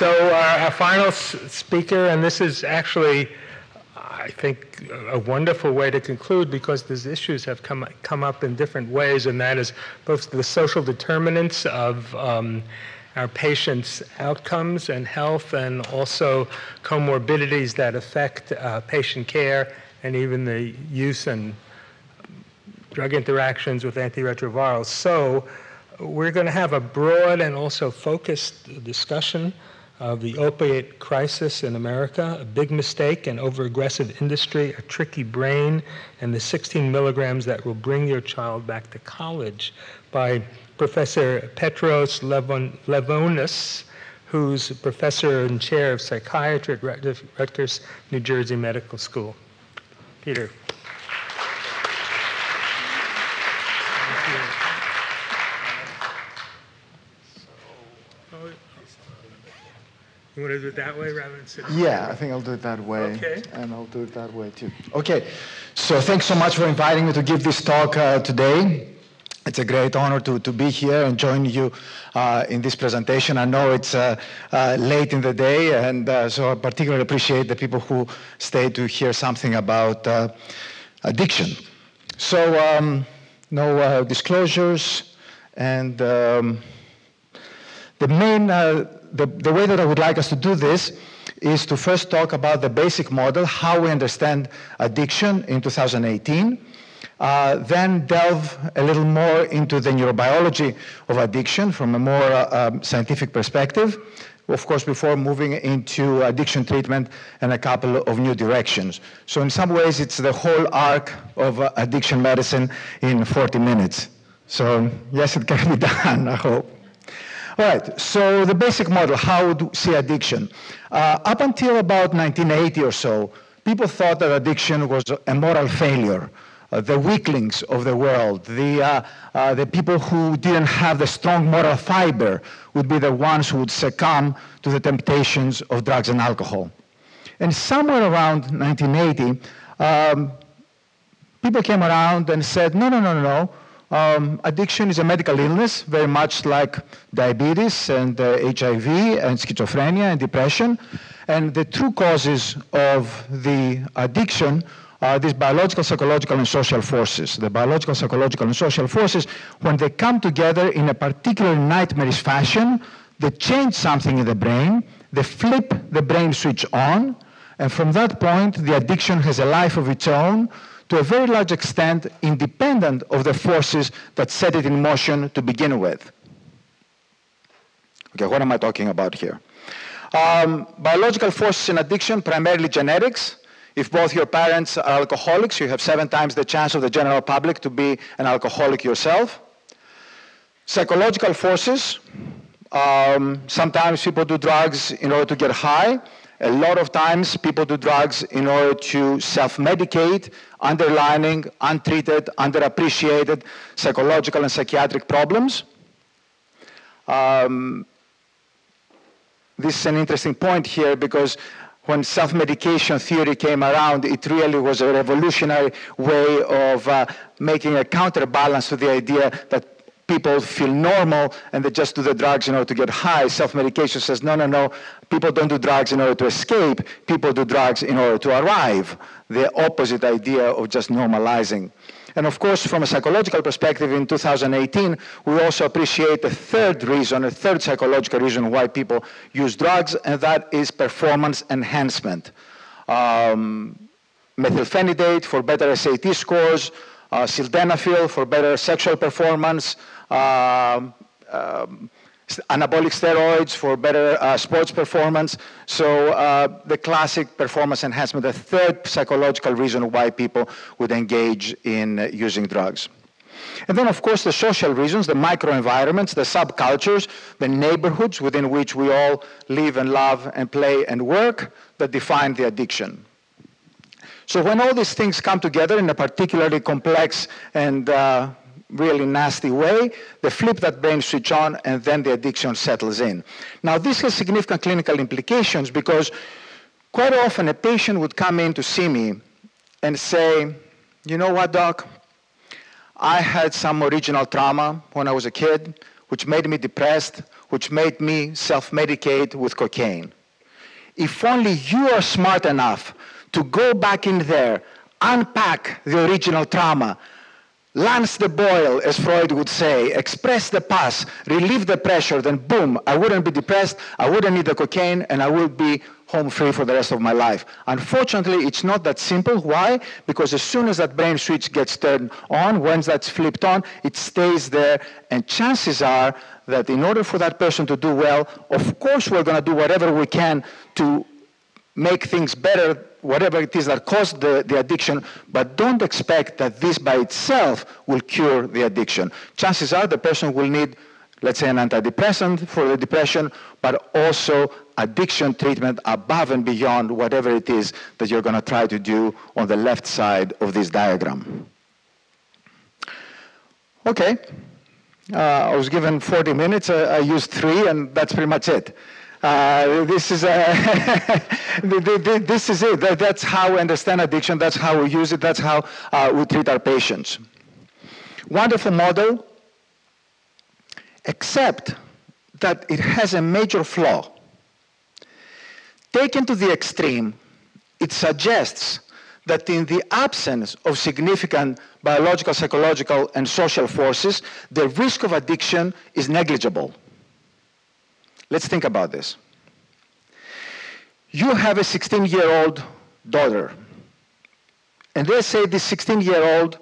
So our, our final speaker, and this is actually, I think, a wonderful way to conclude because these issues have come come up in different ways, and that is both the social determinants of um, our patients' outcomes and health, and also comorbidities that affect uh, patient care and even the use and drug interactions with antiretrovirals. So we're going to have a broad and also focused discussion of the opiate crisis in America, a big mistake, an overaggressive industry, a tricky brain, and the 16 milligrams that will bring your child back to college by Professor Petros Levon, Levounis, who's professor and chair of psychiatry at Rutgers, New Jersey Medical School. Peter. You want to do it that way rather than sitting? Yeah, I think I'll do it that way. Okay. And I'll do it that way too. Okay. So thanks so much for inviting me to give this talk uh, today. It's a great honor to, to be here and join you uh, in this presentation. I know it's uh, uh late in the day, and uh, so I particularly appreciate the people who stayed to hear something about uh, addiction. So, um, no disclosures, and um, the main the, the way that I would like us to do this is to first talk about the basic model, how we understand addiction in 2018, uh, then delve a little more into the neurobiology of addiction from a more uh, um, scientific perspective, of course, before moving into addiction treatment and a couple of new directions. So in some ways, it's the whole arc of uh, addiction medicine in 40 minutes. So yes, it can be done, I hope. Right, so the basic model, how to see addiction. Uh, up until about 1980 or so, people thought that addiction was a moral failure. Uh, the weaklings of the world, the, uh, uh, the people who didn't have the strong moral fiber would be the ones who would succumb to the temptations of drugs and alcohol. And somewhere around 1980, um, people came around and said, no, no, no, no, no. Um, addiction is a medical illness, very much like diabetes and uh, HIV and schizophrenia and depression. And the true causes of the addiction are these biological, psychological, and social forces. The biological, psychological, and social forces, when they come together in a particular nightmarish fashion, they change something in the brain, they flip the brain switch on, and from that point, the addiction has a life of its own to a very large extent independent of the forces that set it in motion to begin with. Okay, what am I talking about here? Um, biological forces in addiction, primarily genetics. If both your parents are alcoholics, you have seven times the chance of the general public to be an alcoholic yourself. Psychological forces. Um, sometimes people do drugs in order to get high. A lot of times people do drugs in order to self-medicate, underlining untreated, underappreciated psychological and psychiatric problems. Um, this is an interesting point here because when self-medication theory came around, it really was a revolutionary way of uh, making a counterbalance to the idea that people feel normal and they just do the drugs in order to get high. Self-medication says, no, no, no, people don't do drugs in order to escape. People do drugs in order to arrive. The opposite idea of just normalizing. And of course, from a psychological perspective in 2018, we also appreciate a third reason, a third psychological reason why people use drugs, and that is performance enhancement. Um, methylphenidate for better SAT scores, uh, sildenafil for better sexual performance, um, um, anabolic steroids for better uh, sports performance. So uh, the classic performance enhancement, the third psychological reason why people would engage in uh, using drugs. And then, of course, the social reasons, the microenvironments, the subcultures, the neighborhoods within which we all live and love and play and work that define the addiction. So when all these things come together in a particularly complex and uh, really nasty way, they flip that brain switch on, and then the addiction settles in. Now, this has significant clinical implications because quite often a patient would come in to see me and say, you know what, doc? I had some original trauma when I was a kid, which made me depressed, which made me self-medicate with cocaine. If only you are smart enough to go back in there, unpack the original trauma, lance the boil, as Freud would say, express the past, relieve the pressure, then boom, I wouldn't be depressed, I wouldn't need the cocaine, and I would be home free for the rest of my life. Unfortunately, it's not that simple. Why? Because as soon as that brain switch gets turned on, once that's flipped on, it stays there, and chances are that in order for that person to do well, of course we're going to do whatever we can to make things better, whatever it is that caused the, the addiction, but don't expect that this by itself will cure the addiction. Chances are the person will need, let's say, an antidepressant for the depression, but also addiction treatment above and beyond whatever it is that you're going to try to do on the left side of this diagram. Okay. Uh, I was given 40 minutes. I, I used three, and that's pretty much it. Uh, this is uh, this is it. That's how we understand addiction. That's how we use it. That's how uh, we treat our patients. Wonderful model, except that it has a major flaw. Taken to the extreme, it suggests that in the absence of significant biological, psychological, and social forces, the risk of addiction is negligible. Let's think about this. You have a 16 year old daughter, and they say this 16 year old,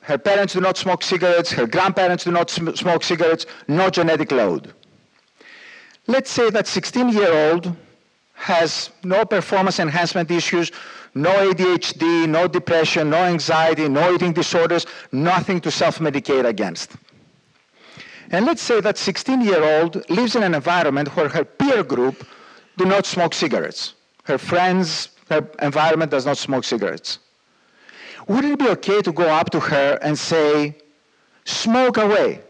her parents do not smoke cigarettes, her grandparents do not sm- smoke cigarettes, no genetic load. Let's say that 16 year old has no performance enhancement issues, no ADHD, no depression, no anxiety, no eating disorders, nothing to self medicate against. And let's say that 16-year-old lives in an environment where her peer group do not smoke cigarettes. Her friends, her environment does not smoke cigarettes. Would it be okay to go up to her and say, smoke away?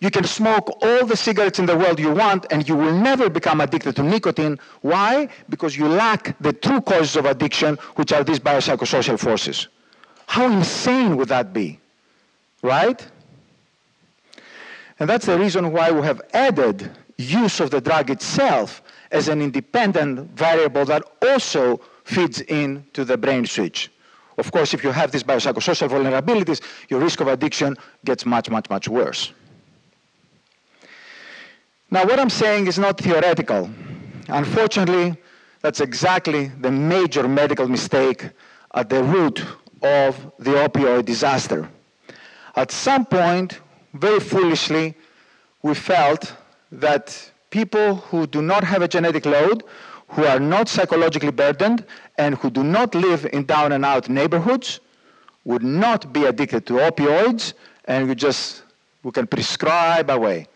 You can smoke all the cigarettes in the world you want and you will never become addicted to nicotine. Why? Because you lack the true causes of addiction, which are these biopsychosocial forces. How insane would that be? Right? And that's the reason why we have added use of the drug itself as an independent variable that also feeds into the brain switch. Of course, if you have these biopsychosocial vulnerabilities, your risk of addiction gets much, much, much worse. Now, what I'm saying is not theoretical. Unfortunately, that's exactly the major medical mistake at the root of the opioid disaster. At some point, very foolishly, we felt that people who do not have a genetic load, who are not psychologically burdened, and who do not live in down and out neighborhoods would not be addicted to opioids, and we just we can prescribe away.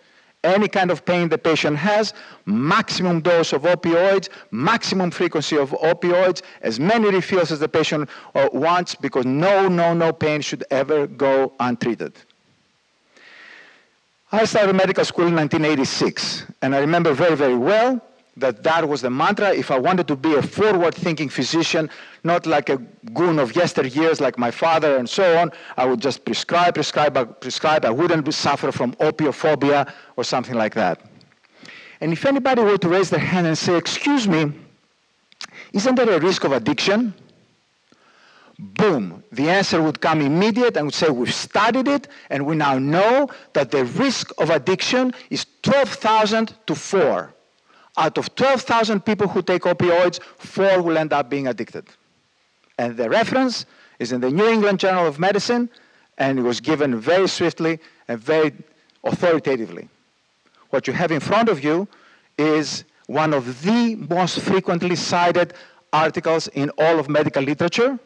Any kind of pain the patient has, maximum dose of opioids, maximum frequency of opioids, as many refills as the patient uh, wants, because no, no, no pain should ever go untreated. I started medical school in 1986, and I remember very, very well that that was the mantra. If I wanted to be a forward-thinking physician, not like a goon of yesteryears like my father and so on, I would just prescribe, prescribe, prescribe. I wouldn't suffer from opiophobia or something like that. And if anybody were to raise their hand and say, excuse me, isn't there a risk of addiction? Boom, the answer would come immediate and would say, we've studied it and we now know that the risk of addiction is 12,000 to 4. Out of 12,000 people who take opioids, 4 will end up being addicted. And the reference is in the New England Journal of Medicine and it was given very swiftly and very authoritatively. What you have in front of you is one of the most frequently cited articles in all of medical literature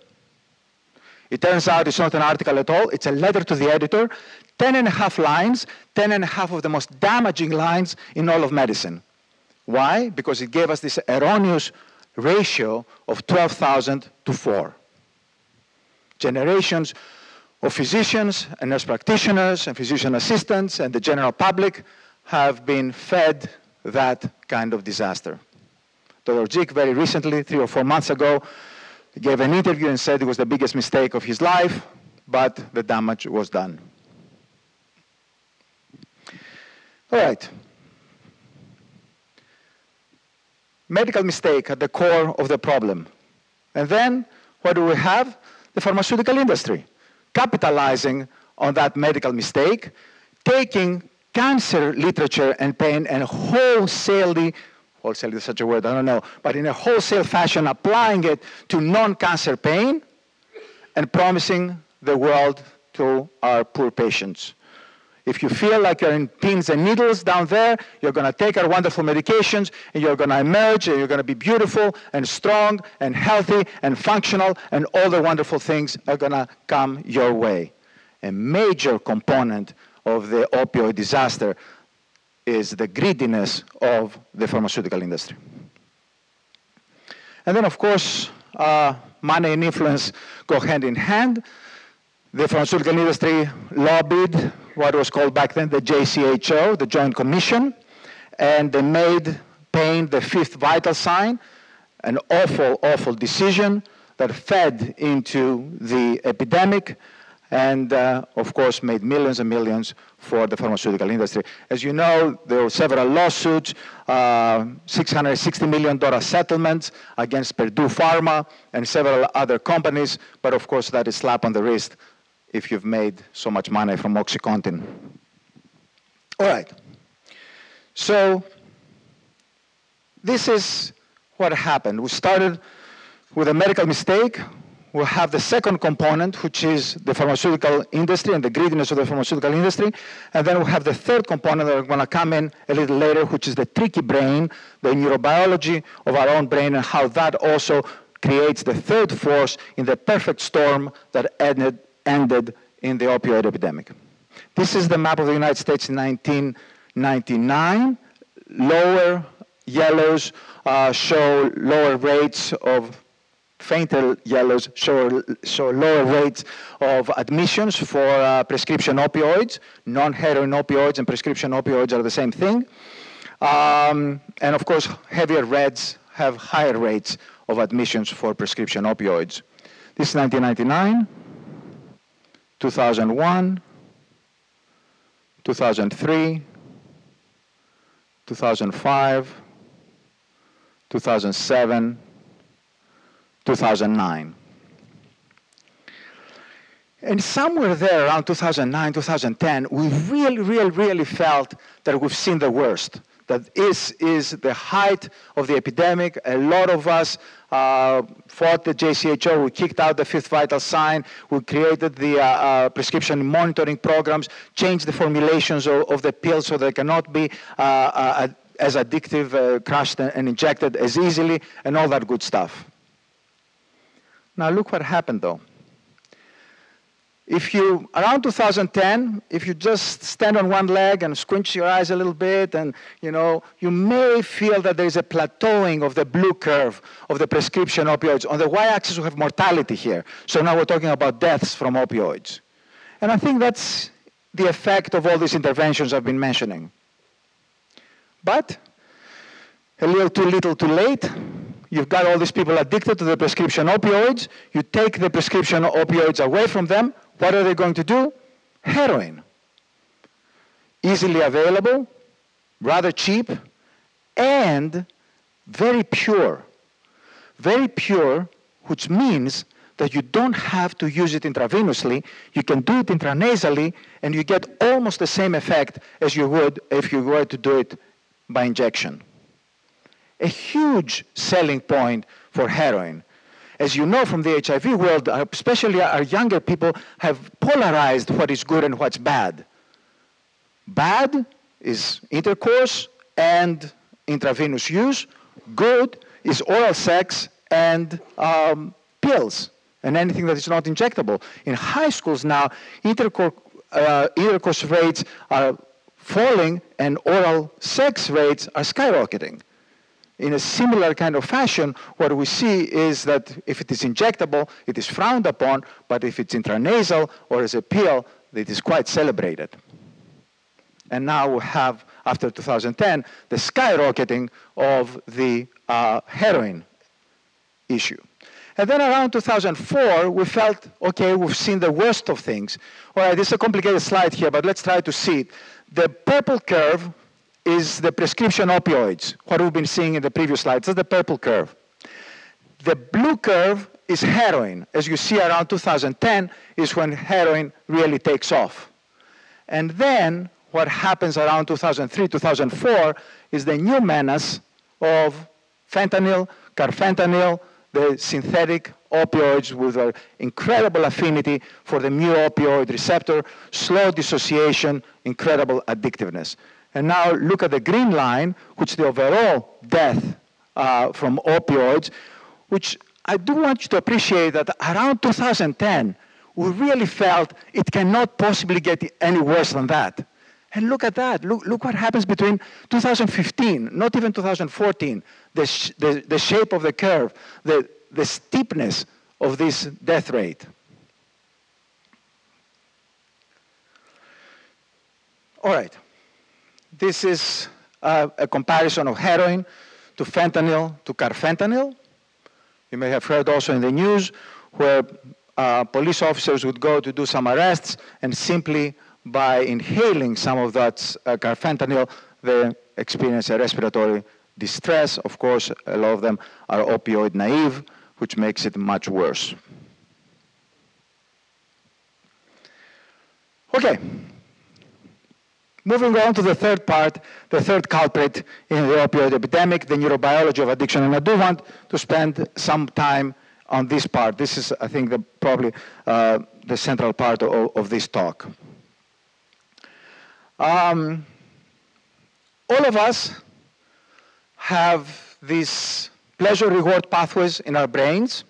it turns out it's not an article at all. It's a letter to the editor, 10 and a half lines, 10 and a half of the most damaging lines in all of medicine. Why? Because it gave us this erroneous ratio of 12,000 to 4. Generations of physicians and nurse practitioners and physician assistants and the general public have been fed that kind of disaster. Dr. Jick very recently, three or four months ago, he gave an interview and said it was the biggest mistake of his life, but the damage was done. All right. Medical mistake at the core of the problem. And then what do we have? The pharmaceutical industry capitalizing on that medical mistake, taking cancer literature and pain and wholesalely wholesale is such a word, I don't know, but in a wholesale fashion applying it to non-cancer pain and promising the world to our poor patients. If you feel like you're in pins and needles down there, you're going to take our wonderful medications and you're going to emerge and you're going to be beautiful and strong and healthy and functional and all the wonderful things are going to come your way. A major component of the opioid disaster is the greediness of the pharmaceutical industry. And then, of course, uh, money and influence go hand in hand. The pharmaceutical industry lobbied what was called back then the JCAHO, the Joint Commission, and they made pain the fifth vital sign, an awful, awful decision that fed into the epidemic and, uh, of course, made millions and millions for the pharmaceutical industry. As you know, there were several lawsuits, uh, $660 million settlements against Purdue Pharma and several other companies, but of course that is slap on the wrist if you've made so much money from OxyContin. All right. So this is what happened. We started with a medical mistake. We'll have the second component, which is the pharmaceutical industry and the greediness of the pharmaceutical industry. And then we'll have the third component that are going to come in a little later, which is the tricky brain, the neurobiology of our own brain, and how that also creates the third force in the perfect storm that ended ended in the opioid epidemic. This is the map of the United States in 1999. Lower yellows uh, show lower rates of fainter yellows show, show lower rates of admissions for uh, prescription opioids. Non-heroin opioids and prescription opioids are the same thing. Um, and of course, heavier reds have higher rates of admissions for prescription opioids. This is 1999. 2001, 2003, 2005, 2007, 2009. And somewhere there around 2009, 2010, we really, really, really felt that we've seen the worst that this is the height of the epidemic. A lot of us uh, fought the JCAHO. We kicked out the fifth vital sign. We created the uh, uh, prescription monitoring programs, changed the formulations of, of, the pills so they cannot be uh, uh, as addictive, uh, crushed and injected as easily, and all that good stuff. Now look what happened though if you, around 2010, if you just stand on one leg and squint your eyes a little bit, and you know, you may feel that there is a plateauing of the blue curve of the prescription opioids. On the y-axis, we have mortality here. So now we're talking about deaths from opioids. And I think that's the effect of all these interventions I've been mentioning. But a little too little too late. You've got all these people addicted to the prescription opioids. You take the prescription opioids away from them. What are they going to do? Heroin. Easily available, rather cheap, and very pure. Very pure, which means that you don't have to use it intravenously. You can do it intranasally, and you get almost the same effect as you would if you were to do it by injection. A huge selling point for heroin as you know from the HIV world, uh, especially our younger people have polarized what is good and what's bad. Bad is intercourse and intravenous use. Good is oral sex and um, pills and anything that is not injectable. In high schools now, intercourse, uh, intercourse rates are falling and oral sex rates are skyrocketing in a similar kind of fashion, what we see is that if it is injectable, it is frowned upon, but if it's intranasal or as a pill, it is quite celebrated. And now we have, after 2010, the skyrocketing of the uh, heroin issue. And then around 2004, we felt, okay, we've seen the worst of things. All right, this is a complicated slide here, but let's try to see it. The purple curve is the prescription opioids, what we've been seeing in the previous slides. That's the purple curve. The blue curve is heroin. As you see around 2010 is when heroin really takes off. And then what happens around 2003, 2004 is the new menace of fentanyl, carfentanil, the synthetic opioids with an incredible affinity for the mu opioid receptor, slow dissociation, incredible addictiveness. And now look at the green line, which is the overall death uh, from opioids, which I do want you to appreciate that around 2010, we really felt it cannot possibly get any worse than that. And look at that. Look, look what happens between 2015, not even 2014, the, sh the, the shape of the curve, the, the steepness of this death rate. All right. This is uh, a comparison of heroin to fentanyl to carfentanil. You may have heard also in the news where uh, police officers would go to do some arrests and simply by inhaling some of that uh, carfentanil, they experience a respiratory distress. Of course, a lot of them are opioid naive, which makes it much worse. Okay. Moving on to the third part, the third culprit in the opioid epidemic, the neurobiology of addiction. And I do want to spend some time on this part. This is, I think, the, probably uh, the central part of, of this talk. Um, all of us have these pleasure reward pathways in our brains.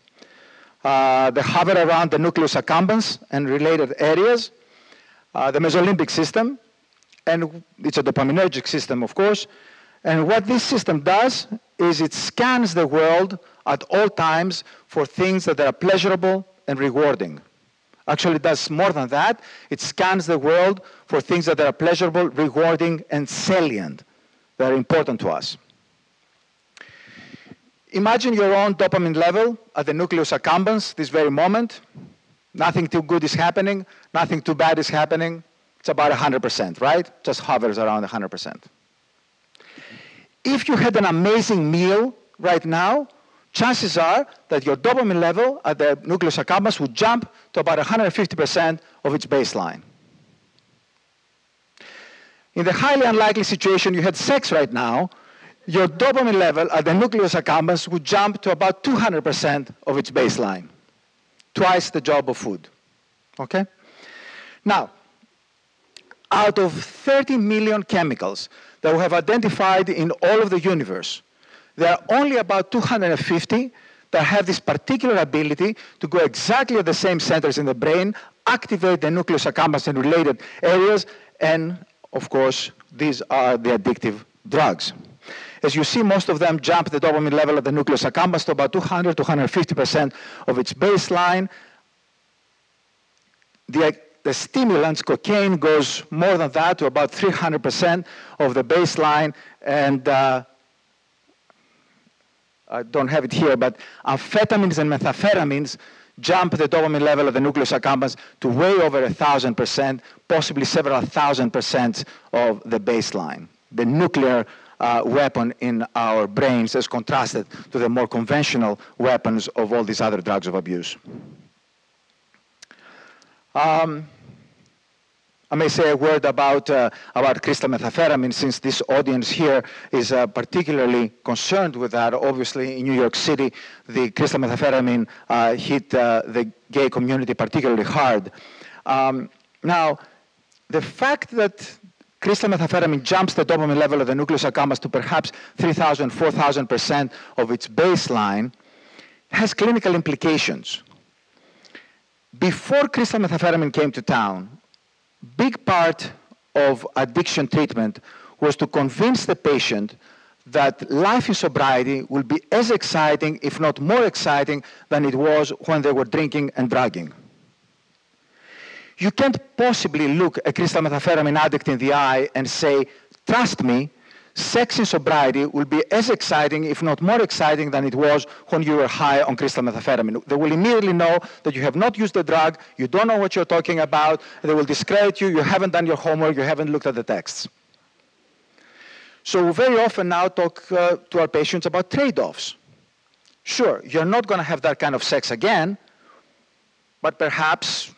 Uh, they hover around the nucleus accumbens and related areas. Uh, the mesolimbic system, and it's a dopaminergic system, of course. And what this system does is it scans the world at all times for things that are pleasurable and rewarding. Actually, it does more than that. It scans the world for things that are pleasurable, rewarding, and salient, that are important to us. Imagine your own dopamine level at the nucleus accumbens this very moment. Nothing too good is happening, nothing too bad is happening. It's about 100%, right? Just hovers around 100%. If you had an amazing meal right now, chances are that your dopamine level at the nucleus accumbens would jump to about 150% of its baseline. In the highly unlikely situation you had sex right now, your dopamine level at the nucleus accumbens would jump to about 200% of its baseline, twice the job of food. Okay? Now, out of 30 million chemicals that we have identified in all of the universe, there are only about 250 that have this particular ability to go exactly at the same centers in the brain, activate the nucleus accumbens and related areas, and of course, these are the addictive drugs. As you see, most of them jump the dopamine level at the nucleus accumbens to about 200 to 150% of its baseline. The the stimulants, cocaine, goes more than that to about 300% of the baseline. And uh, I don't have it here, but amphetamines and methamphetamines jump the dopamine level of the nucleus accumbens to way over a thousand percent, possibly several thousand percent of the baseline. The nuclear uh, weapon in our brains as contrasted to the more conventional weapons of all these other drugs of abuse. Um, I may say a word about, uh, about crystal methamphetamine since this audience here is uh, particularly concerned with that. Obviously, in New York City, the crystal methamphetamine uh, hit uh, the gay community particularly hard. Um, now, the fact that crystal methamphetamine jumps the dopamine level of the nucleus accumbens to perhaps 3,000, 4,000% of its baseline has clinical implications. Before crystal methamphetamine came to town, big part of addiction treatment was to convince the patient that life in sobriety will be as exciting, if not more exciting, than it was when they were drinking and drugging. You can't possibly look a crystal methamphetamine addict in the eye and say, trust me, sex in sobriety will be as exciting, if not more exciting, than it was when you were high on crystal methamphetamine. They will immediately know that you have not used the drug, you don't know what you're talking about, they will discredit you, you haven't done your homework, you haven't looked at the texts. So we very often now talk uh, to our patients about trade-offs. Sure, you're not going to have that kind of sex again, but perhaps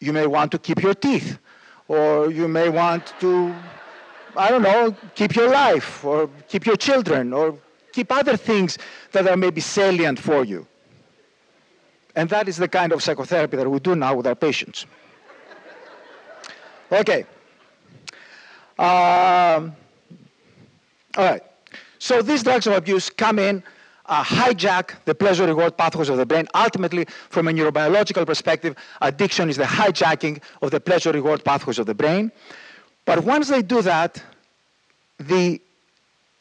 you may want to keep your teeth, or you may want to, I don't know, keep your life, or keep your children, or keep other things that are maybe salient for you. And that is the kind of psychotherapy that we do now with our patients. Okay. Um, all right. So these drugs of abuse come in, uh, hijack the pleasure reward pathways of the brain. Ultimately, from a neurobiological perspective, addiction is the hijacking of the pleasure reward pathways of the brain. But once they do that, the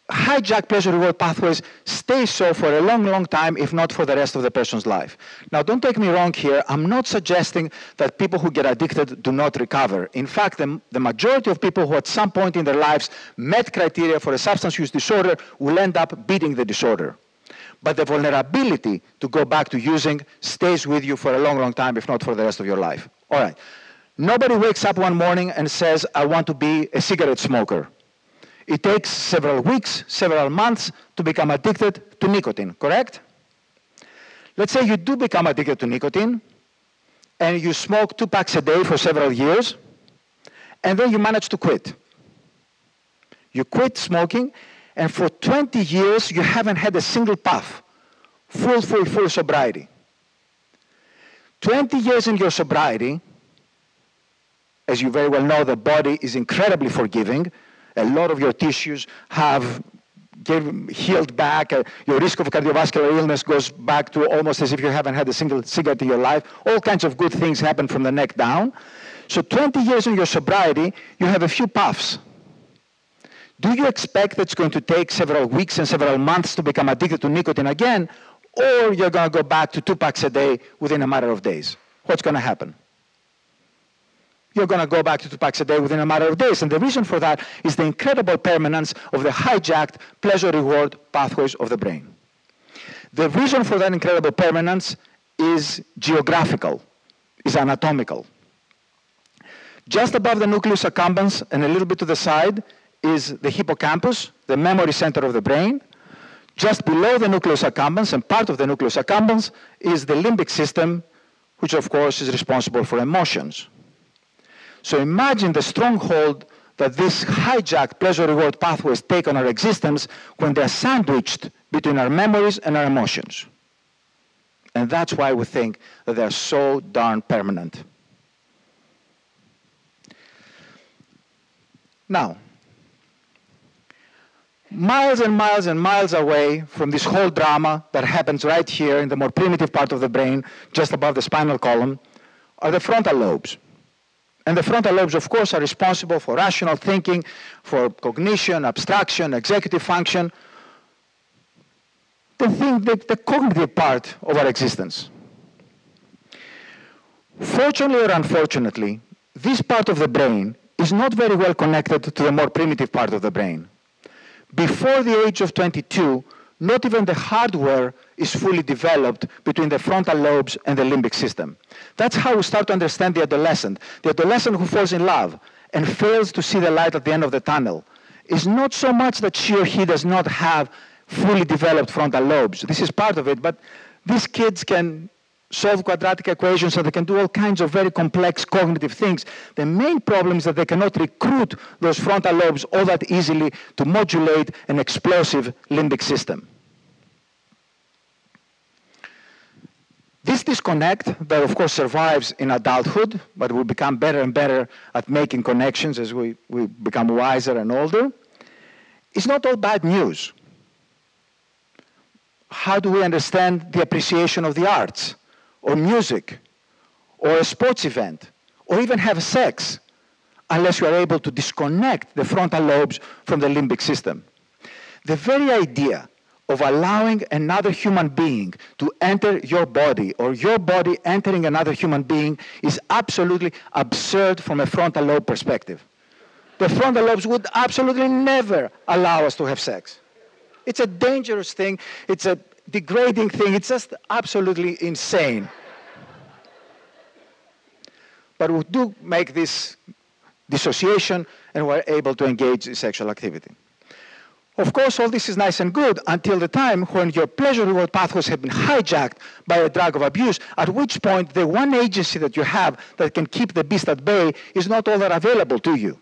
hijack pleasure reward pathways stay so for a long, long time, if not for the rest of the person's life. Now, don't take me wrong here. I'm not suggesting that people who get addicted do not recover. In fact, the, the majority of people who at some point in their lives met criteria for a substance use disorder will end up beating the disorder. But the vulnerability to go back to using stays with you for a long, long time, if not for the rest of your life. All right. Nobody wakes up one morning and says, I want to be a cigarette smoker. It takes several weeks, several months to become addicted to nicotine, correct? Let's say you do become addicted to nicotine and you smoke two packs a day for several years and then you manage to quit. You quit smoking and for 20 years you haven't had a single puff, full, full, full sobriety. 20 years in your sobriety, as you very well know, the body is incredibly forgiving a lot of your tissues have healed back. Uh, your risk of cardiovascular illness goes back to almost as if you haven't had a single cigarette in your life. All kinds of good things happen from the neck down. So 20 years in your sobriety, you have a few puffs. Do you expect that it's going to take several weeks and several months to become addicted to nicotine again, or you're going to go back to two packs a day within a matter of days? What's going to happen? You're going to go back to two packs a day within a matter of days. And the reason for that is the incredible permanence of the hijacked pleasure-reward pathways of the brain. The reason for that incredible permanence is geographical, is anatomical. Just above the nucleus accumbens and a little bit to the side is the hippocampus, the memory center of the brain. Just below the nucleus accumbens and part of the nucleus accumbens is the limbic system, which of course is responsible for emotions. So imagine the stronghold that these hijacked pleasure-reward pathways take on our existence when they're sandwiched between our memories and our emotions. And that's why we think that they're so darn permanent. Now, miles and miles and miles away from this whole drama that happens right here in the more primitive part of the brain, just above the spinal column, are the frontal lobes. And the frontal lobes, of course, are responsible for rational thinking, for cognition, abstraction, executive function, the, thing, the, the cognitive part of our existence. Fortunately or unfortunately, this part of the brain is not very well connected to the more primitive part of the brain. Before the age of 22, not even the hardware is fully developed between the frontal lobes and the limbic system. That's how we start to understand the adolescent. The adolescent who falls in love and fails to see the light at the end of the tunnel is not so much that she or he does not have fully developed frontal lobes. This is part of it, but these kids can solve quadratic equations and they can do all kinds of very complex cognitive things. The main problem is that they cannot recruit those frontal lobes all that easily to modulate an explosive limbic system. This disconnect that of course survives in adulthood, but will become better and better at making connections as we, we become wiser and older, is not all bad news. How do we understand the appreciation of the arts, or music, or a sports event, or even have sex, unless you are able to disconnect the frontal lobes from the limbic system? The very idea of allowing another human being to enter your body or your body entering another human being is absolutely absurd from a frontal lobe perspective. The frontal lobes would absolutely never allow us to have sex. It's a dangerous thing. It's a degrading thing. It's just absolutely insane. But we do make this dissociation and we're able to engage in sexual activity. Of course, all this is nice and good until the time when your pleasure reward pathways have been hijacked by a drug of abuse, at which point the one agency that you have that can keep the beast at bay is not all that available to you.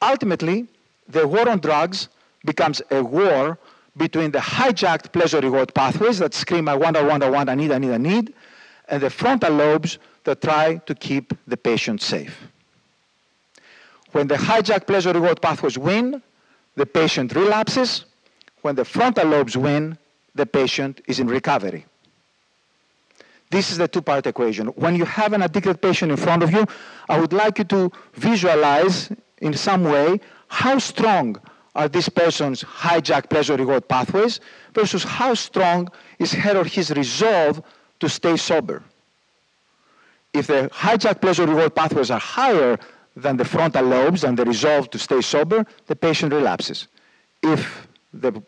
Ultimately, the war on drugs becomes a war between the hijacked pleasure reward pathways that scream, I want, I want, I want, I need, I need, I need, and the frontal lobes that try to keep the patient safe. When the hijacked pleasure reward pathways win, the patient relapses. When the frontal lobes win, the patient is in recovery. This is the two-part equation. When you have an addicted patient in front of you, I would like you to visualize in some way how strong are this person's hijack pleasure reward pathways versus how strong is her or his resolve to stay sober. If the hijack pleasure reward pathways are higher than the frontal lobes and the resolve to stay sober, the patient relapses. If the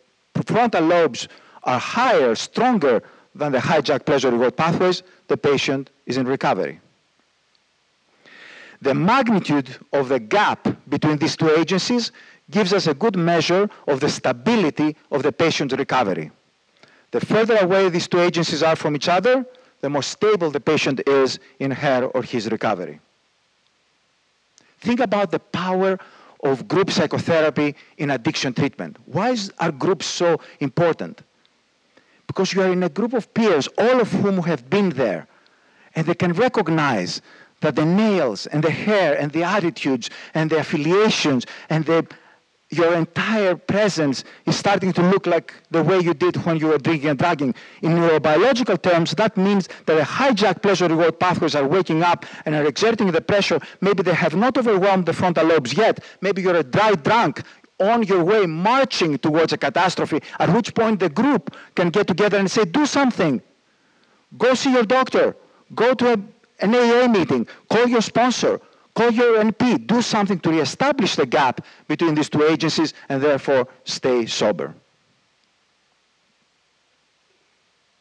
frontal lobes are higher, stronger than the hijack pleasure reward pathways, the patient is in recovery. The magnitude of the gap between these two agencies gives us a good measure of the stability of the patient's recovery. The further away these two agencies are from each other, the more stable the patient is in her or his recovery. Think about the power of group psychotherapy in addiction treatment. Why is, are groups so important? Because you are in a group of peers, all of whom have been there, and they can recognize that the nails and the hair and the attitudes and the affiliations and the your entire presence is starting to look like the way you did when you were drinking and drugging. In neurobiological terms, that means that the hijacked pleasure reward pathways are waking up and are exerting the pressure. Maybe they have not overwhelmed the frontal lobes yet. Maybe you're a dry drunk on your way marching towards a catastrophe, at which point the group can get together and say, do something. Go see your doctor. Go to a, an AA meeting. Call your sponsor Call your NP, do something to reestablish the gap between these two agencies and therefore stay sober.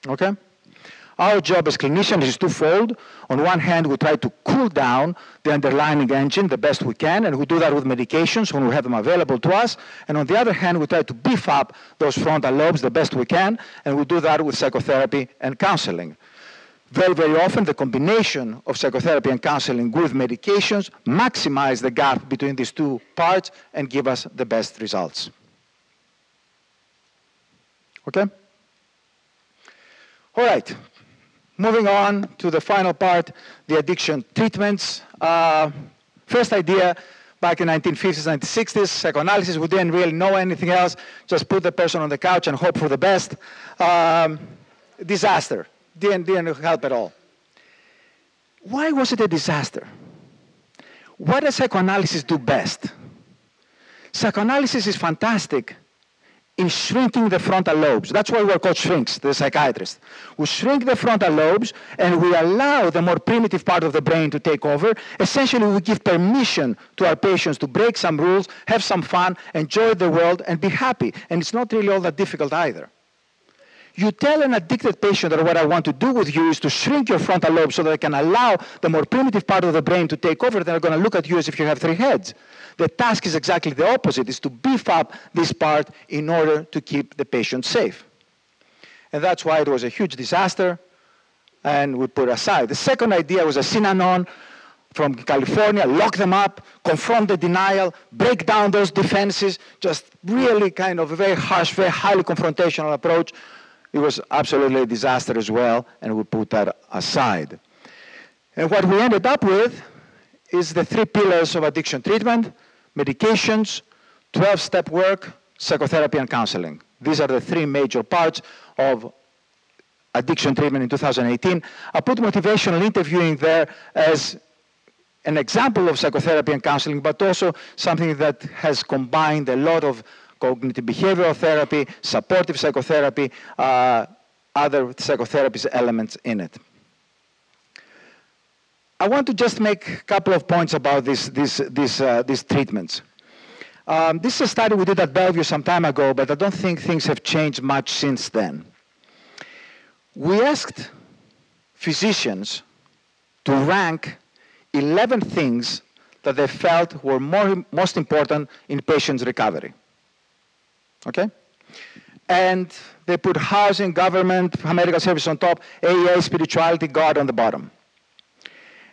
Okay? Our job as clinicians is twofold. On one hand, we try to cool down the underlying engine the best we can, and we do that with medications when we have them available to us. And on the other hand, we try to beef up those frontal lobes the best we can, and we do that with psychotherapy and counseling. Very, very often, the combination of psychotherapy and counseling with medications maximize the gap between these two parts and give us the best results. Okay? All right. Moving on to the final part, the addiction treatments. Uh, first idea back in 1950s, 1960s, psychoanalysis, we didn't really know anything else, just put the person on the couch and hope for the best. Um, disaster didn't, didn't help at all. Why was it a disaster? What does psychoanalysis do best? Psychoanalysis is fantastic in shrinking the frontal lobes. That's why we're called shrinks, the psychiatrists. We shrink the frontal lobes and we allow the more primitive part of the brain to take over. Essentially, we give permission to our patients to break some rules, have some fun, enjoy the world, and be happy. And it's not really all that difficult either. You tell an addicted patient that what I want to do with you is to shrink your frontal lobe so that I can allow the more primitive part of the brain to take over, they're going to look at you as if you have three heads. The task is exactly the opposite, is to beef up this part in order to keep the patient safe. And that's why it was a huge disaster, and we put aside. The second idea was a Synanon from California, lock them up, confront the denial, break down those defenses, just really kind of a very harsh, very highly confrontational approach it was absolutely a disaster as well, and we put that aside. And what we ended up with is the three pillars of addiction treatment, medications, 12-step work, psychotherapy, and counseling. These are the three major parts of addiction treatment in 2018. I put motivational interviewing there as an example of psychotherapy and counseling, but also something that has combined a lot of cognitive behavioral therapy, supportive psychotherapy, uh, other psychotherapy elements in it. I want to just make a couple of points about this, this, this, uh, these treatments. Um, this is a study we did at Bellevue some time ago, but I don't think things have changed much since then. We asked physicians to rank 11 things that they felt were more, most important in patients' recovery. Okay? And they put housing, government, medical service on top, AA, spirituality, God on the bottom.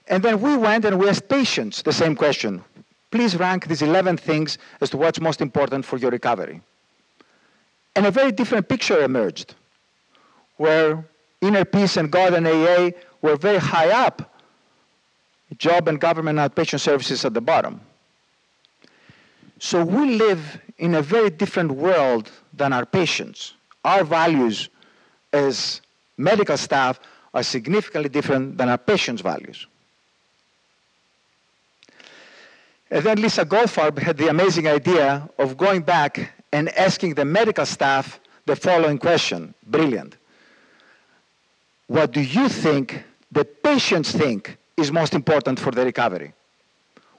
And then we went and we asked patients the same question. Please rank these 11 things as to what's most important for your recovery. And a very different picture emerged, where inner peace and God and AA were very high up, job and government and outpatient services at the bottom. So we live in a very different world than our patients. Our values as medical staff are significantly different than our patients' values. And then Lisa Goldfarb had the amazing idea of going back and asking the medical staff the following question. Brilliant. What do you think the patients think is most important for the recovery?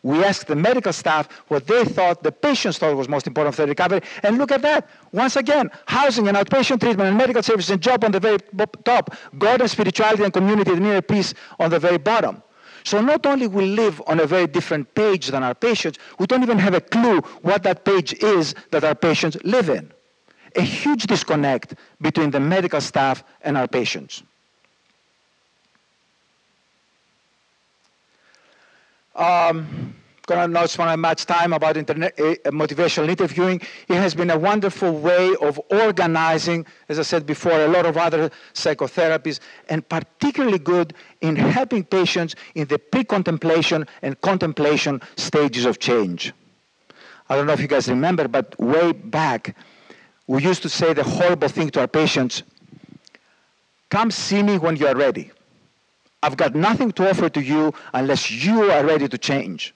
We asked the medical staff what they thought the patients thought was most important for the recovery. And look at that. Once again, housing and outpatient treatment and medical services and job on the very top, God and spirituality and community and inner peace on the very bottom. So not only we live on a very different page than our patients, we don't even have a clue what that page is that our patients live in. A huge disconnect between the medical staff and our patients. Um, gonna not spend much time about internet, uh, motivational interviewing. It has been a wonderful way of organizing, as I said before, a lot of other psychotherapies, and particularly good in helping patients in the pre-contemplation and contemplation stages of change. I don't know if you guys remember, but way back, we used to say the horrible thing to our patients, come see me when you are ready. I've got nothing to offer to you unless you are ready to change.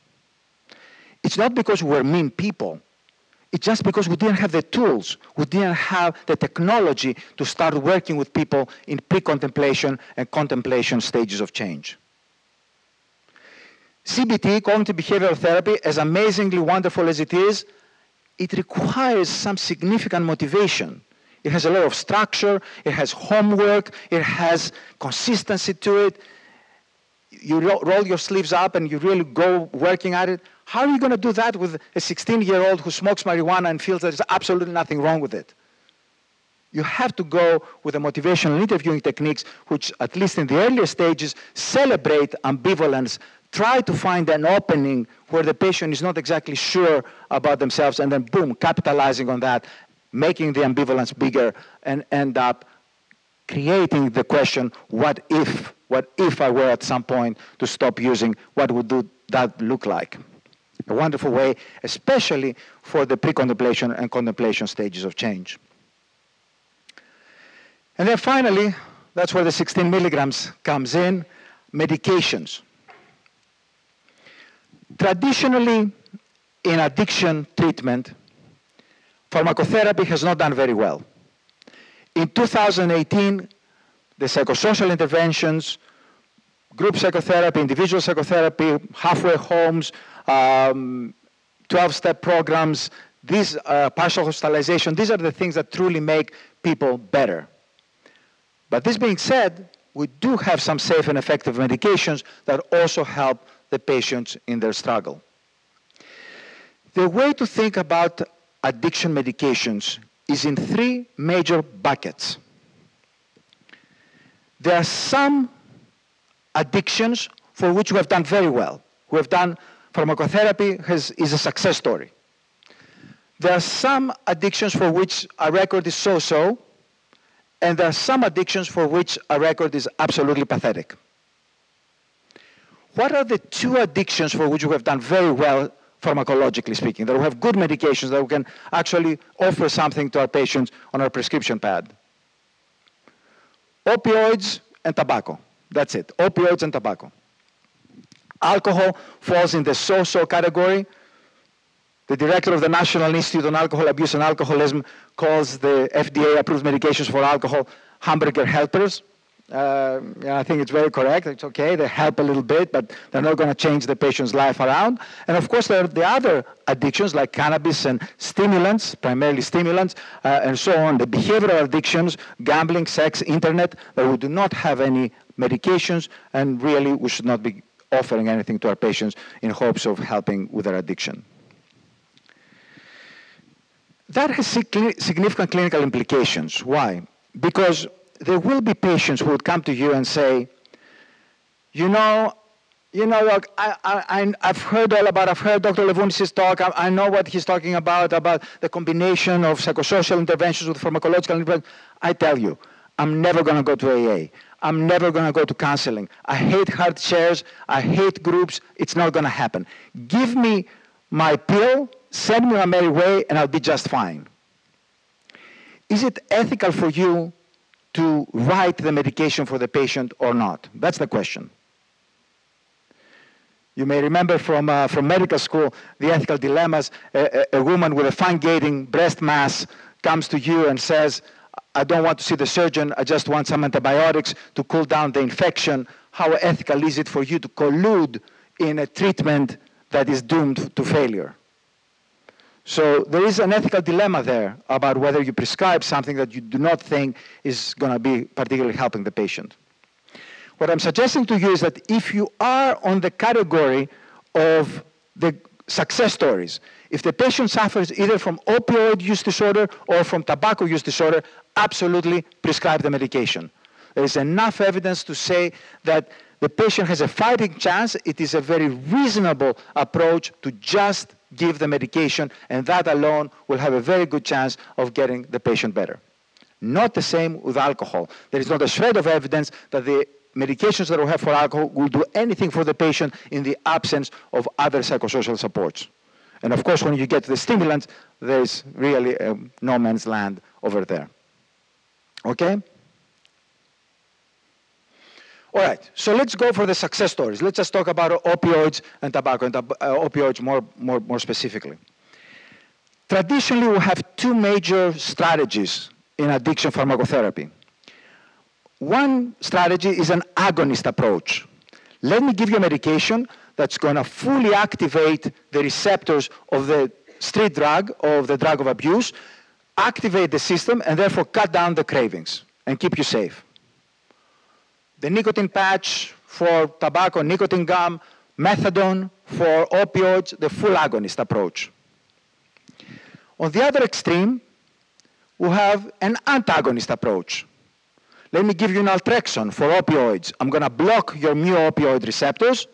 It's not because we're mean people. It's just because we didn't have the tools. We didn't have the technology to start working with people in pre-contemplation and contemplation stages of change. CBT, cognitive behavioral therapy, as amazingly wonderful as it is, it requires some significant motivation. It has a lot of structure, it has homework, it has consistency to it. You roll your sleeves up and you really go working at it. How are you going to do that with a 16-year-old who smokes marijuana and feels there's absolutely nothing wrong with it? You have to go with the motivational interviewing techniques, which, at least in the earlier stages, celebrate ambivalence, try to find an opening where the patient is not exactly sure about themselves, and then boom, capitalizing on that, making the ambivalence bigger, and end up creating the question, what if? What if I were at some point to stop using? What would do that look like? a wonderful way, especially for the pre-contemplation and contemplation stages of change. And then finally, that's where the 16 milligrams comes in, medications. Traditionally, in addiction treatment, pharmacotherapy has not done very well. In 2018, the psychosocial interventions, group psychotherapy, individual psychotherapy, halfway homes, 12-step um, programs, these uh, partial hospitalization, these are the things that truly make people better. But this being said, we do have some safe and effective medications that also help the patients in their struggle. The way to think about addiction medications is in three major buckets. There are some addictions for which we have done very well. We have done pharmacotherapy has, is a success story. There are some addictions for which a record is so-so, and there are some addictions for which a record is absolutely pathetic. What are the two addictions for which we have done very well pharmacologically speaking, that we have good medications that we can actually offer something to our patients on our prescription pad? Opioids and tobacco. That's it. Opioids and tobacco. Alcohol falls in the so-so category. The director of the National Institute on Alcohol Abuse and Alcoholism calls the FDA-approved medications for alcohol hamburger helpers. Uh, yeah, I think it's very correct. It's okay. They help a little bit, but they're not going to change the patient's life around. And of course, there are the other addictions like cannabis and stimulants, primarily stimulants, uh, and so on. The behavioral addictions, gambling, sex, internet, that we do not have any medications, and really we should not be offering anything to our patients in hopes of helping with their addiction. that has significant clinical implications. Why? Because there will be patients who would come to you and say, you know, you know, look, I, I, I've heard all about, I've heard Dr. Levounis' talk, I, I, know what he's talking about, about the combination of psychosocial interventions with pharmacological interventions. I tell you, I'm never going to go to AA. I'm never going to go to counseling. I hate hard chairs. I hate groups. It's not going to happen. Give me my pill, send me my merry way, and I'll be just fine. Is it ethical for you to write the medication for the patient or not? That's the question. You may remember from, uh, from medical school the ethical dilemmas. A, a, a woman with a fungating breast mass comes to you and says, I don't want to see the surgeon, I just want some antibiotics to cool down the infection. How ethical is it for you to collude in a treatment that is doomed to failure? So there is an ethical dilemma there about whether you prescribe something that you do not think is going to be particularly helping the patient. What I'm suggesting to you is that if you are on the category of the success stories, if the patient suffers either from opioid use disorder or from tobacco use disorder, absolutely prescribe the medication. There is enough evidence to say that the patient has a fighting chance. It is a very reasonable approach to just give the medication, and that alone will have a very good chance of getting the patient better. Not the same with alcohol. There is not a shred of evidence that the medications that we have for alcohol will do anything for the patient in the absence of other psychosocial supports. And of course, when you get to the stimulants, there's really um, no man's land over there. Okay? All right, so let's go for the success stories. Let's just talk about opioids and tobacco, and uh, opioids more, more, more specifically. Traditionally, we have two major strategies in addiction pharmacotherapy. One strategy is an agonist approach. Let me give you a medication that's going to fully activate the receptors of the street drug, of the drug of abuse, activate the system, and therefore cut down the cravings and keep you safe. The nicotine patch for tobacco, nicotine gum, methadone for opioids, the full agonist approach. On the other extreme, we have an antagonist approach. Let me give you an naltrexone for opioids. I'm going to block your mu opioid receptors,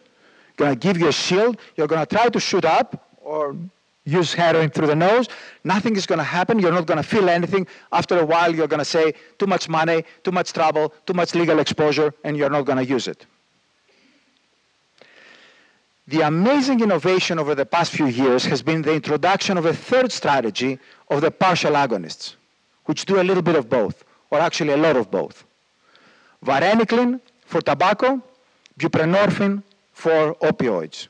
going to give you a shield. You're going to try to shoot up or use heroin through the nose. Nothing is going to happen. You're not going to feel anything. After a while, you're going to say, too much money, too much trouble, too much legal exposure, and you're not going to use it. The amazing innovation over the past few years has been the introduction of a third strategy of the partial agonists, which do a little bit of both, or actually a lot of both varenicline for tobacco, buprenorphine for opioids.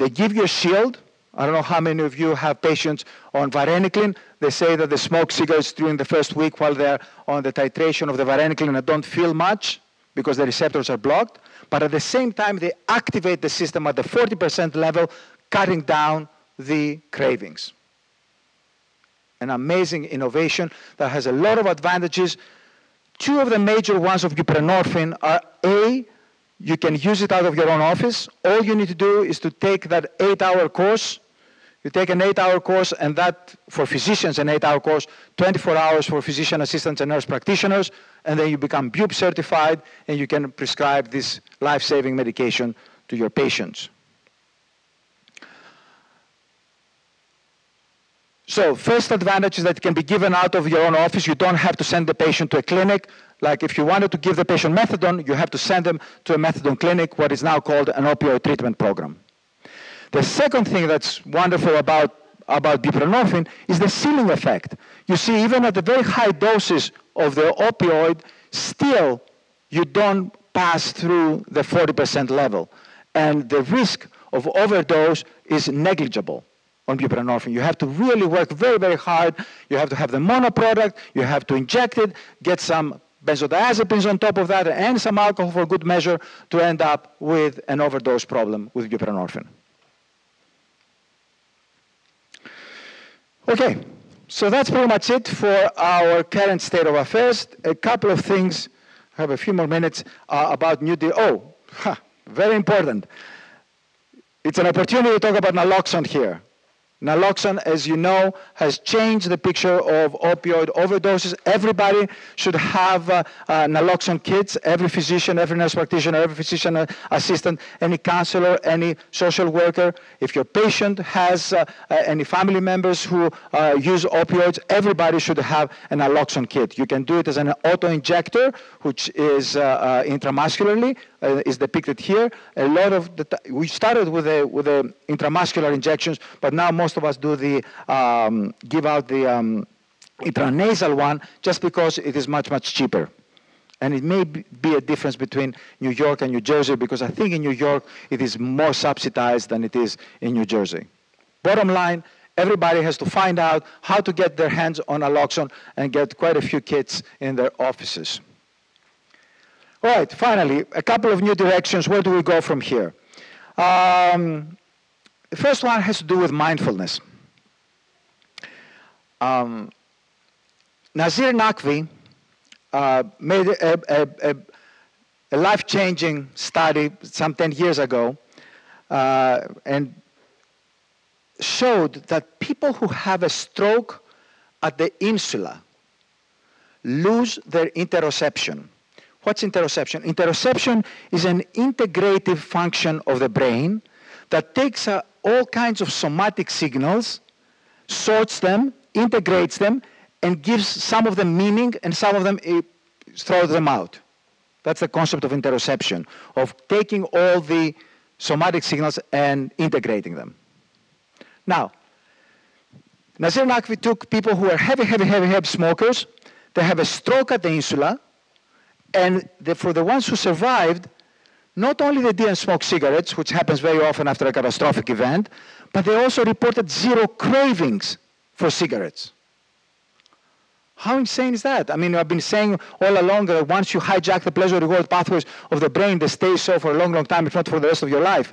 They give you a shield. I don't know how many of you have patients on varenicline. They say that they smoke cigarettes during the first week while they're on the titration of the varenicline and don't feel much because the receptors are blocked. But at the same time, they activate the system at the 40% level, cutting down the cravings. An amazing innovation that has a lot of advantages Two of the major ones of buprenorphine are A, you can use it out of your own office. All you need to do is to take that eight-hour course. You take an eight-hour course, and that, for physicians, an eight-hour course, 24 hours for physician assistants and nurse practitioners, and then you become BUP certified, and you can prescribe this life-saving medication to your patients. So first advantage is that it can be given out of your own office. You don't have to send the patient to a clinic. Like if you wanted to give the patient methadone, you have to send them to a methadone clinic, what is now called an opioid treatment program. The second thing that's wonderful about, about buprenorphine is the ceiling effect. You see, even at the very high doses of the opioid, still you don't pass through the 40% level. And the risk of overdose is negligible on buprenorphine. You have to really work very, very hard. You have to have the mono product. You have to inject it, get some benzodiazepines on top of that, and some alcohol for good measure to end up with an overdose problem with buprenorphine. Okay, so that's pretty much it for our current state of affairs. A couple of things, I have a few more minutes, uh, about new deal. Oh, very important. It's an opportunity to talk about naloxone here. Naloxone, as you know, has changed the picture of opioid overdoses. Everybody should have uh, uh, naloxone kits. Every physician, every nurse practitioner, every physician uh, assistant, any counselor, any social worker. If your patient has uh, uh, any family members who uh, use opioids, everybody should have an naloxone kit. You can do it as an auto-injector, which is intramuscularly, is depicted here. A lot of the we started with the with a intramuscular injections, but now most of us do the, um, give out the um, intranasal one just because it is much, much cheaper. And it may be a difference between New York and New Jersey because I think in New York it is more subsidized than it is in New Jersey. Bottom line, everybody has to find out how to get their hands on naloxone and get quite a few kits in their offices. All right, finally, a couple of new directions. Where do we go from here? Um, the first one has to do with mindfulness. Um, Nasir Naqvi uh, made a, a, a, a life-changing study some 10 years ago uh, and showed that people who have a stroke at the insula lose their interoception. What's interoception? Interoception is an integrative function of the brain that takes a, all kinds of somatic signals, sorts them, integrates them, and gives some of them meaning and some of them it throws them out. That's the concept of interoception, of taking all the somatic signals and integrating them. Now, Nasir Naqvi took people who are heavy, heavy, heavy, heavy smokers. They have a stroke at the insula, and the, for the ones who survived, not only they didn't smoke cigarettes, which happens very often after a catastrophic event, but they also reported zero cravings for cigarettes. How insane is that? I mean, I've been saying all along that once you hijack the pleasure reward pathways of the brain, they stay so for a long, long time, if not for the rest of your life.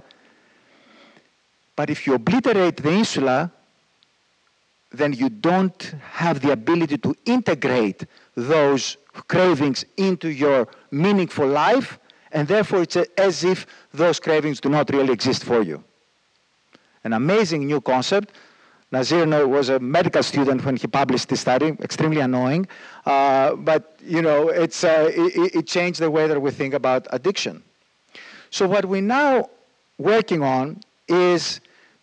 But if you obliterate the insula, then you don't have the ability to integrate those cravings into your meaningful life and therefore it's as if those cravings do not really exist for you. An amazing new concept. Nasir was a medical student when he published this study, extremely annoying, uh, but you know, it's, uh, it, it changed the way that we think about addiction. So what we're now working on is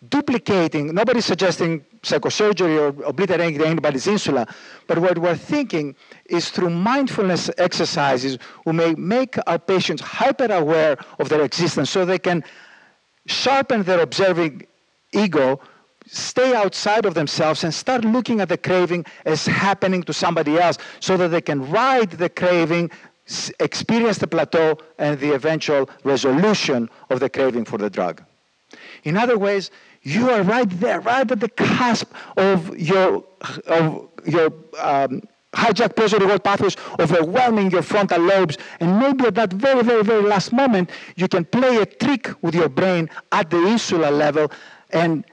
duplicating, nobody's suggesting psychosurgery or obliterating anybody's insula, but what we're thinking is through mindfulness exercises, we may make our patients hyper aware of their existence so they can sharpen their observing ego, stay outside of themselves, and start looking at the craving as happening to somebody else so that they can ride the craving, experience the plateau, and the eventual resolution of the craving for the drug. In other ways, you are right there, right at the cusp of your, of your um, hijack pleasure reward pathways overwhelming your frontal lobes. And maybe at that very, very, very last moment, you can play a trick with your brain at the insula level and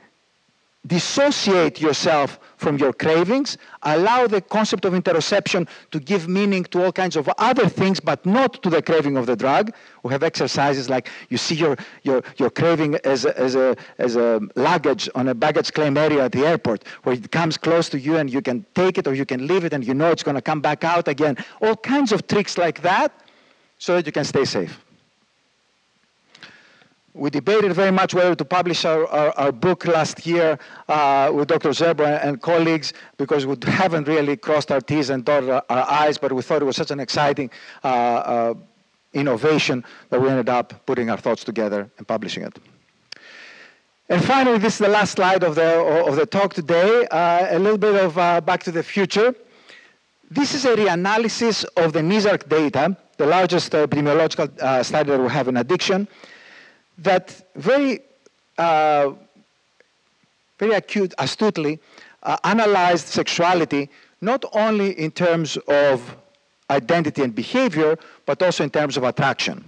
dissociate yourself from your cravings, allow the concept of interoception to give meaning to all kinds of other things, but not to the craving of the drug. We have exercises like you see your, your, your craving as a, as, a, as a luggage on a baggage claim area at the airport, where it comes close to you and you can take it or you can leave it and you know it's going to come back out again. All kinds of tricks like that so that you can stay safe we debated very much whether to publish our, our, our book last year uh, with Dr. Zerbo and colleagues because we haven't really crossed our T's and dotted our, our I's, but we thought it was such an exciting uh, uh, innovation that we ended up putting our thoughts together and publishing it. And finally, this is the last slide of the, of the talk today, uh, a little bit of uh, back to the future. This is a reanalysis of the NESARC data, the largest epidemiological study that we have in addiction that very, uh, very acute, astutely uh, analyzed sexuality not only in terms of identity and behavior, but also in terms of attraction.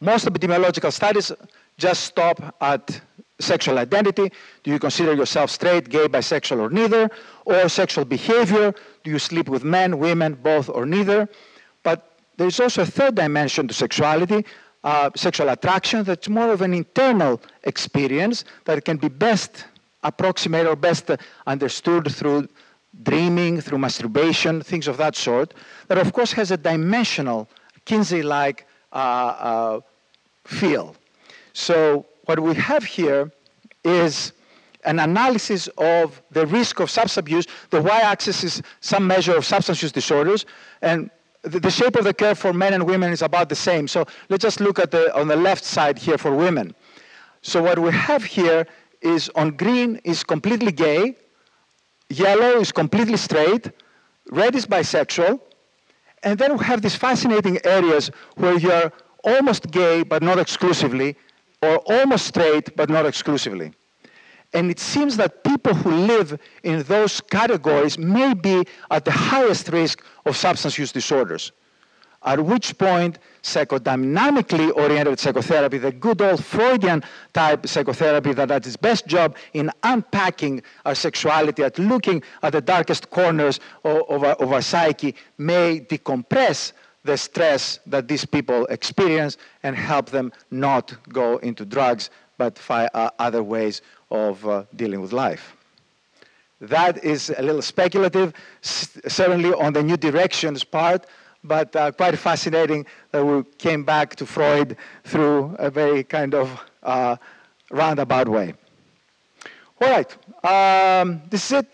Most epidemiological studies just stop at sexual identity. Do you consider yourself straight, gay, bisexual, or neither? Or sexual behavior. Do you sleep with men, women, both, or neither? But there's also a third dimension to sexuality, uh, sexual attraction that's more of an internal experience that can be best approximated or best understood through dreaming, through masturbation, things of that sort, that of course has a dimensional, Kinsey-like uh, uh, feel. So what we have here is an analysis of the risk of substance abuse. The y-axis is some measure of substance use disorders, and the, the, shape of the curve for men and women is about the same. So let's just look at the on the left side here for women. So what we have here is on green is completely gay, yellow is completely straight, red is bisexual, and then we have these fascinating areas where you're almost gay but not exclusively, or almost straight but not exclusively. And it seems that people who live in those categories may be at the highest risk of substance use disorders. At which point, psychodynamically oriented psychotherapy, the good old Freudian type psychotherapy that does its best job in unpacking our sexuality, at looking at the darkest corners of, of, our, of our psyche, may decompress the stress that these people experience and help them not go into drugs but find uh, other ways of uh, dealing with life. That is a little speculative, certainly on the new directions part, but uh, quite fascinating that we came back to Freud through a very kind of uh, roundabout way. All right, um, this is it.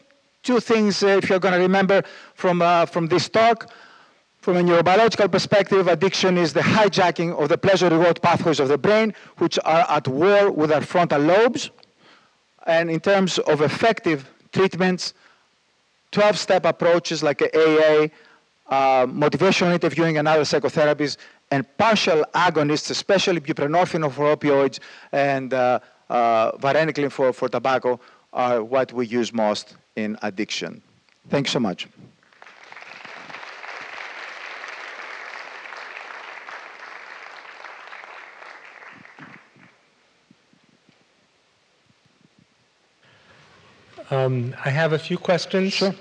Two things, uh, if you're going to remember from, uh, from this talk. From a neurobiological perspective, addiction is the hijacking of the pleasure reward pathways of the brain, which are at war with our frontal lobes. And in terms of effective treatments, 12 step approaches like AA, uh, motivational interviewing, and other psychotherapies, and partial agonists, especially buprenorphine for opioids and uh, uh, varenicline for, for tobacco, are what we use most in addiction. Thanks so much. Um, I have a few questions. Sure.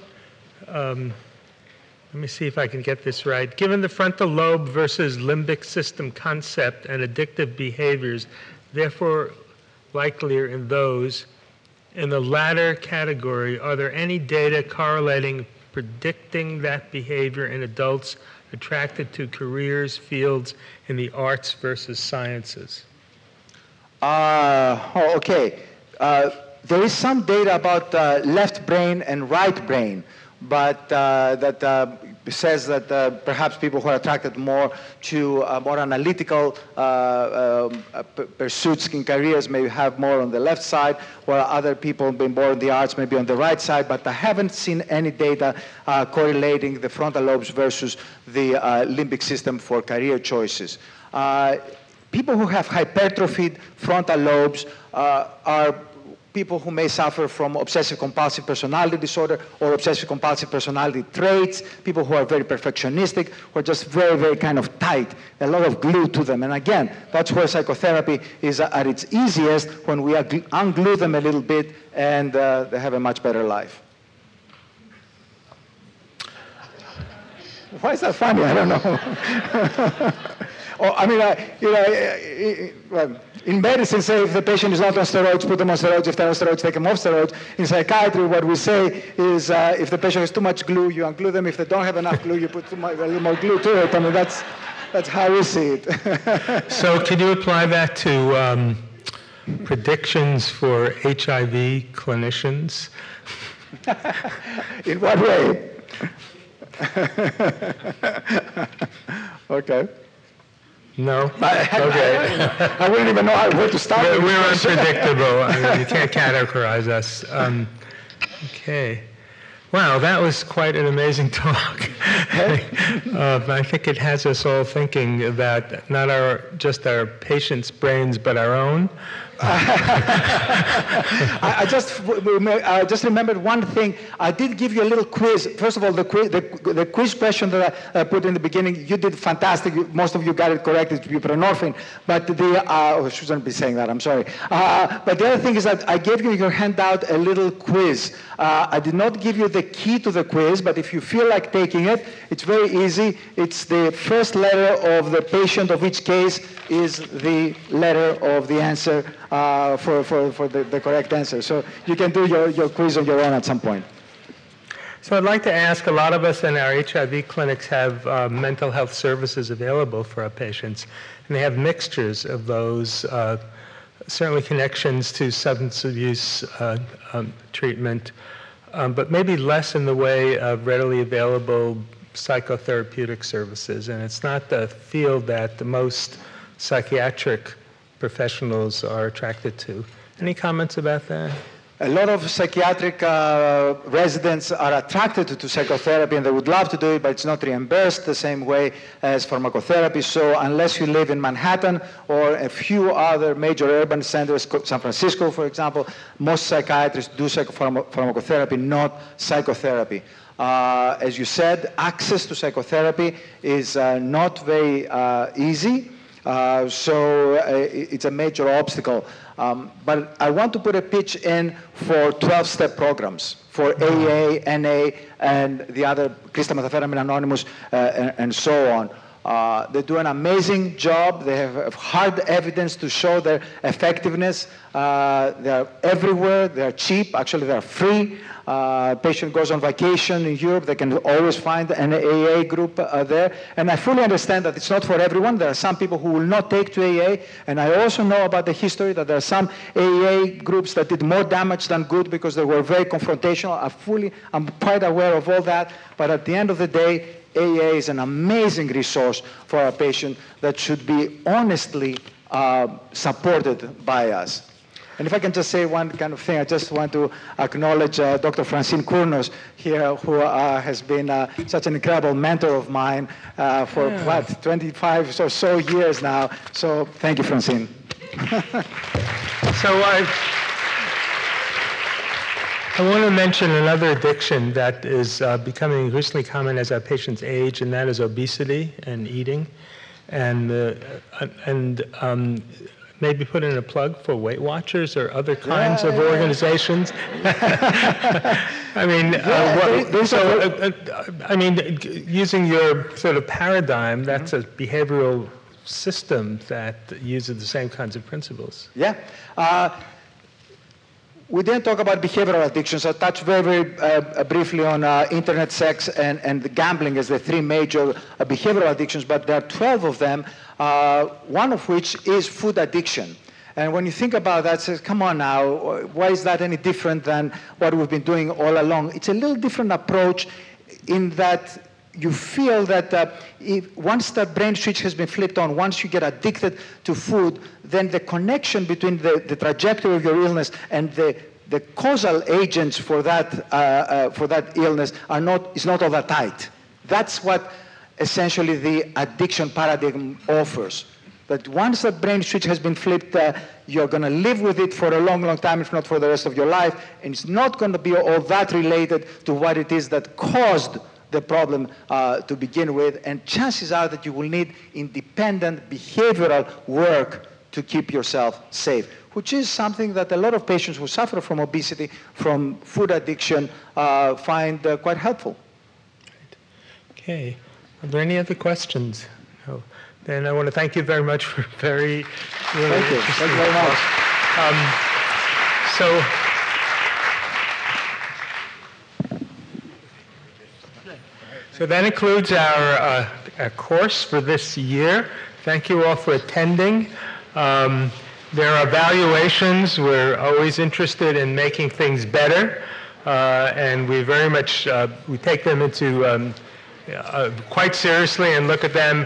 Um, let me see if I can get this right. Given the frontal lobe versus limbic system concept and addictive behaviors, therefore likelier in those, in the latter category, are there any data correlating predicting that behavior in adults attracted to careers, fields in the arts versus sciences? Uh, oh, okay. Uh, there is some data about uh, left brain and right brain, but uh, that uh, says that uh, perhaps people who are attracted more to uh, more analytical uh, pursuits in careers may have more on the left side, while other people being more in the arts maybe on the right side. But I haven't seen any data correlating the frontal lobes versus the limbic system for career choices people who have hypertrophied frontal lobes uh, are people who may suffer from obsessive compulsive personality disorder or obsessive compulsive personality traits, people who are very perfectionistic, who are just very, very kind of tight, a lot of glue to them. And again, that's where psychotherapy is at its easiest when we unglue them a little bit and uh, they have a much better life. Why is that funny? I don't know. oh, I mean, you know, well, in medicine, say if the patient is not on steroids, put them on steroids. If they're on steroids, take them off steroids. In psychiatry, what we say is uh, if the patient has too much glue, you unglue them. If they don't have enough glue, you put much, a little more glue to it. I mean, that's, that's how we see it. so can you apply that to um, predictions for HIV clinicians? in what way? okay. No. I, okay. I wouldn't even know how, where to start. We're, we're unpredictable. I mean, you can't categorize us. Um, okay. Wow, that was quite an amazing talk. uh, I think it has us all thinking about not our just our patients' brains, but our own. I, I, just I just remembered one thing. I did give you a little quiz. First of all, the quiz, the, the quiz question that I put in the beginning, you did fantastic. Most of you got it correct. It's buprenorphine. But the uh, oh, I shouldn't be saying that. I'm sorry. Uh, but the other thing is that I gave you your handout a little quiz. Uh, I did not give you the key to the quiz, but if you feel like taking it, it's very easy. It's the first letter of the patient of each case is the letter of the answer uh, for, for, for the, the correct answer. So you can do your, your quiz on your own at some point. So I'd like to ask, a lot of us in our HIV clinics have uh, mental health services available for our patients, and they have mixtures of those, uh, certainly connections to substance abuse uh, um, treatment, um, but maybe less in the way of readily available psychotherapeutic services. And it's not the field that the most psychiatric professionals are attracted to. Any comments about that? a lot of psychiatric uh, residents are attracted to, to, psychotherapy and they would love to do it, but it's not reimbursed the same way as pharmacotherapy. So unless you live in Manhattan or a few other major urban centers, San Francisco, for example, most psychiatrists do pharmacotherapy, not psychotherapy. Uh, as you said, access to psychotherapy is uh, not very uh, easy. Uh, so uh, it's a major obstacle. Um, but I want to put a pitch in for 12-step programs for AA, NA, and the other Crystal Methamphetamine Anonymous, uh, and, and, so on. Uh, they do an amazing job. They have hard evidence to show their effectiveness. Uh, they're everywhere. They're cheap. Actually, they're free. Uh, patient goes on vacation in Europe, they can always find an AA group uh, there. And I fully understand that it's not for everyone. There are some people who will not take to AA. And I also know about the history that there are some AA groups that did more damage than good because they were very confrontational. I fully, I'm quite aware of all that. But at the end of the day, AA is an amazing resource for our patient that should be honestly uh, supported by us. And if I can just say one kind of thing, I just want to acknowledge uh, Dr. Francine Cournos here, who uh, has been uh, such an incredible mentor of mine uh, for yeah. what, 25 or so years now. So thank you, Francine. so I, I want to mention another addiction that is uh, becoming increasingly common as our patients age, and that is obesity and eating. And, uh, and um, maybe put in a plug for Weight Watchers or other kinds yeah, of yeah. organizations? I mean, uh, yeah, uh, what, so uh, uh, I mean, using your sort of paradigm, that's mm-hmm. a behavioral system that uses the same kinds of principles. Yeah. Uh, we didn't talk about behavioral addictions. I touched very, very uh, briefly on uh, internet sex and, and gambling as the three major uh, behavioral addictions, but there are 12 of them uh, one of which is food addiction. And when you think about that, says, come on now, why is that any different than what we've been doing all along? It's a little different approach in that you feel that uh, if, once that brain switch has been flipped on, once you get addicted to food, then the connection between the, the trajectory of your illness and the, the causal agents for that, uh, uh, for that illness are not, is not all that tight. That's what essentially the addiction paradigm offers. That once that brain switch has been flipped, uh, you're going to live with it for a long, long time, if not for the rest of your life, and it's not going to be all that related to what it is that caused the problem uh, to begin with. And chances are that you will need independent behavioral work to keep yourself safe, which is something that a lot of patients who suffer from obesity, from food addiction, uh, find uh, quite helpful. Okay. Are there any other questions? No. Then I want to thank you very much for very, really thank you. Thank you very much. Um, so. So that includes our, uh, our, course for this year. Thank you all for attending. Um, there are evaluations. We're always interested in making things better, uh, and we very much uh, we take them into um, uh, quite seriously and look at them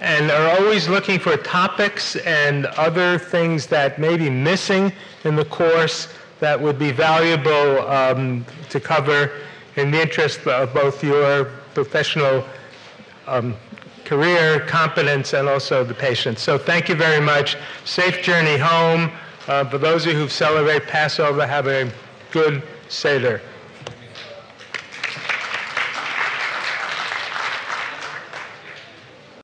and are always looking for topics and other things that may be missing in the course that would be valuable um, to cover in the interest of both your professional um, career, competence, and also the patient. So thank you very much. Safe journey home. Uh, for those of you who celebrate Passover, have a good Seder.